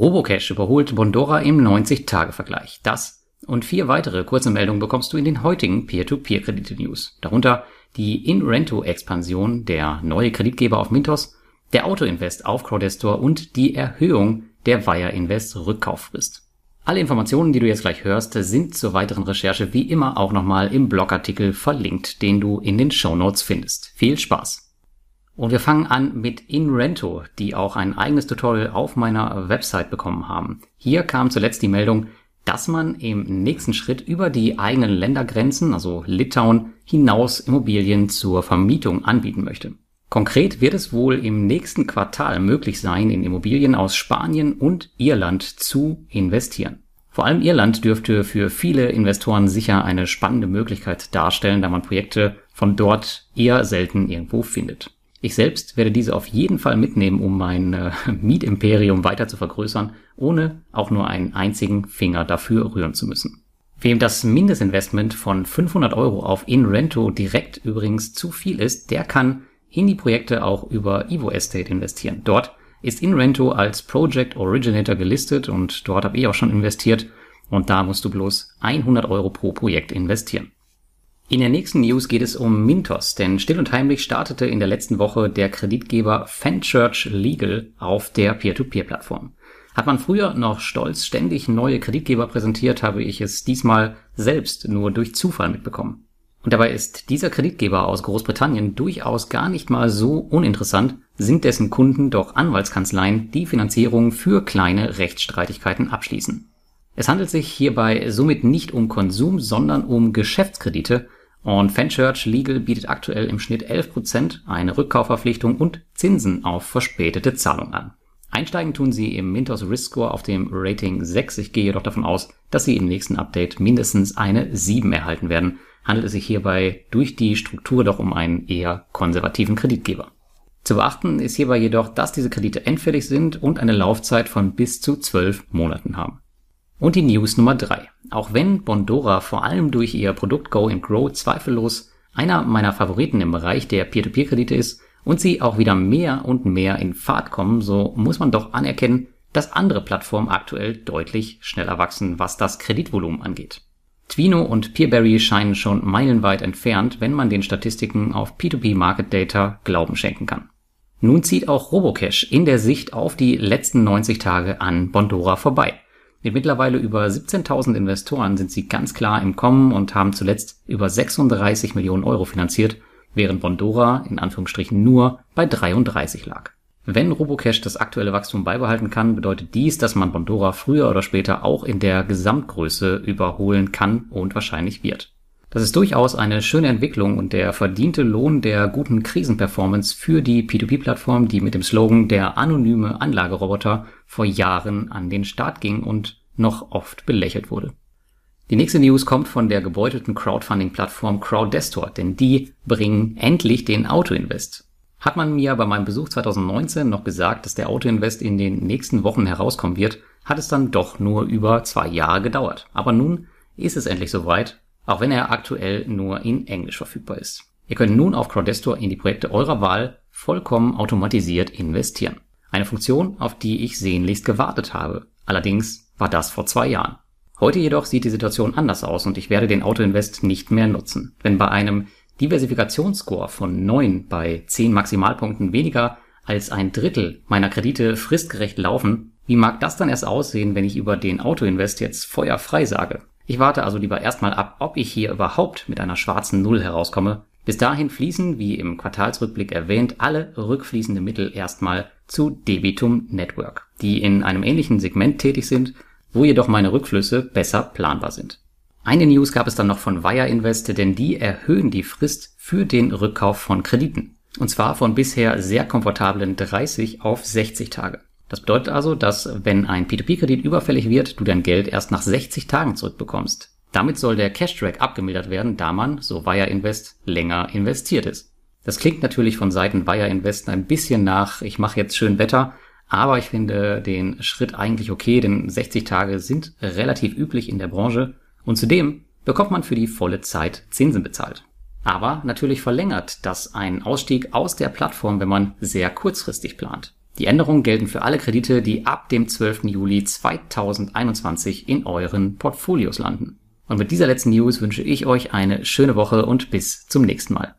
Robocash überholt Bondora im 90-Tage-Vergleich. Das und vier weitere kurze Meldungen bekommst du in den heutigen Peer-to-Peer-Kredite-News. Darunter die InRento-Expansion, der neue Kreditgeber auf Mintos, der Autoinvest auf Crowdestor und die Erhöhung der Wire Invest Rückkauffrist. Alle Informationen, die du jetzt gleich hörst, sind zur weiteren Recherche wie immer auch nochmal im Blogartikel verlinkt, den du in den Show Notes findest. Viel Spaß! Und wir fangen an mit InRento, die auch ein eigenes Tutorial auf meiner Website bekommen haben. Hier kam zuletzt die Meldung, dass man im nächsten Schritt über die eigenen Ländergrenzen, also Litauen, hinaus Immobilien zur Vermietung anbieten möchte. Konkret wird es wohl im nächsten Quartal möglich sein, in Immobilien aus Spanien und Irland zu investieren. Vor allem Irland dürfte für viele Investoren sicher eine spannende Möglichkeit darstellen, da man Projekte von dort eher selten irgendwo findet. Ich selbst werde diese auf jeden Fall mitnehmen, um mein äh, Mietimperium weiter zu vergrößern, ohne auch nur einen einzigen Finger dafür rühren zu müssen. Wem das Mindestinvestment von 500 Euro auf InRento direkt übrigens zu viel ist, der kann in die Projekte auch über Evo Estate investieren. Dort ist InRento als Project Originator gelistet und dort habe ich auch schon investiert und da musst du bloß 100 Euro pro Projekt investieren. In der nächsten News geht es um Mintos, denn still und heimlich startete in der letzten Woche der Kreditgeber Fenchurch Legal auf der Peer-to-Peer-Plattform. Hat man früher noch stolz ständig neue Kreditgeber präsentiert, habe ich es diesmal selbst nur durch Zufall mitbekommen. Und dabei ist dieser Kreditgeber aus Großbritannien durchaus gar nicht mal so uninteressant, sind dessen Kunden doch Anwaltskanzleien, die Finanzierung für kleine Rechtsstreitigkeiten abschließen. Es handelt sich hierbei somit nicht um Konsum, sondern um Geschäftskredite, und Fenchurch Legal bietet aktuell im Schnitt 11% eine Rückkaufverpflichtung und Zinsen auf verspätete Zahlung an. Einsteigen tun sie im Mintos Risk Score auf dem Rating 6. Ich gehe jedoch davon aus, dass sie im nächsten Update mindestens eine 7 erhalten werden. Handelt es sich hierbei durch die Struktur doch um einen eher konservativen Kreditgeber. Zu beachten ist hierbei jedoch, dass diese Kredite endfällig sind und eine Laufzeit von bis zu 12 Monaten haben. Und die News Nummer 3. Auch wenn Bondora vor allem durch ihr Produkt Go and Grow zweifellos einer meiner Favoriten im Bereich der Peer-to-Peer-Kredite ist und sie auch wieder mehr und mehr in Fahrt kommen, so muss man doch anerkennen, dass andere Plattformen aktuell deutlich schneller wachsen, was das Kreditvolumen angeht. Twino und Peerberry scheinen schon meilenweit entfernt, wenn man den Statistiken auf P2P Market Data Glauben schenken kann. Nun zieht auch Robocash in der Sicht auf die letzten 90 Tage an Bondora vorbei. Mit mittlerweile über 17.000 Investoren sind sie ganz klar im Kommen und haben zuletzt über 36 Millionen Euro finanziert, während Bondora in Anführungsstrichen nur bei 33 lag. Wenn Robocash das aktuelle Wachstum beibehalten kann, bedeutet dies, dass man Bondora früher oder später auch in der Gesamtgröße überholen kann und wahrscheinlich wird. Das ist durchaus eine schöne Entwicklung und der verdiente Lohn der guten Krisenperformance für die P2P-Plattform, die mit dem Slogan der anonyme Anlageroboter vor Jahren an den Start ging und noch oft belächelt wurde. Die nächste News kommt von der gebeutelten Crowdfunding-Plattform Crowdestor, denn die bringen endlich den Autoinvest. Hat man mir bei meinem Besuch 2019 noch gesagt, dass der Autoinvest in den nächsten Wochen herauskommen wird, hat es dann doch nur über zwei Jahre gedauert. Aber nun ist es endlich soweit auch wenn er aktuell nur in Englisch verfügbar ist. Ihr könnt nun auf Crowdestor in die Projekte eurer Wahl vollkommen automatisiert investieren. Eine Funktion, auf die ich sehnlichst gewartet habe. Allerdings war das vor zwei Jahren. Heute jedoch sieht die Situation anders aus und ich werde den Autoinvest nicht mehr nutzen. Wenn bei einem Diversifikationsscore von 9 bei 10 Maximalpunkten weniger als ein Drittel meiner Kredite fristgerecht laufen, wie mag das dann erst aussehen, wenn ich über den Autoinvest jetzt feuerfrei sage? Ich warte also lieber erstmal ab, ob ich hier überhaupt mit einer schwarzen Null herauskomme. Bis dahin fließen, wie im Quartalsrückblick erwähnt, alle rückfließende Mittel erstmal zu Debitum Network, die in einem ähnlichen Segment tätig sind, wo jedoch meine Rückflüsse besser planbar sind. Eine News gab es dann noch von Wire Invest, denn die erhöhen die Frist für den Rückkauf von Krediten. Und zwar von bisher sehr komfortablen 30 auf 60 Tage. Das bedeutet also, dass wenn ein P2P-Kredit überfällig wird, du dein Geld erst nach 60 Tagen zurückbekommst. Damit soll der Cash-Track abgemildert werden, da man, so Wire Invest, länger investiert ist. Das klingt natürlich von Seiten Wire Invest ein bisschen nach, ich mache jetzt schön Wetter, aber ich finde den Schritt eigentlich okay, denn 60 Tage sind relativ üblich in der Branche und zudem bekommt man für die volle Zeit Zinsen bezahlt. Aber natürlich verlängert das einen Ausstieg aus der Plattform, wenn man sehr kurzfristig plant. Die Änderungen gelten für alle Kredite, die ab dem 12. Juli 2021 in euren Portfolios landen. Und mit dieser letzten News wünsche ich euch eine schöne Woche und bis zum nächsten Mal.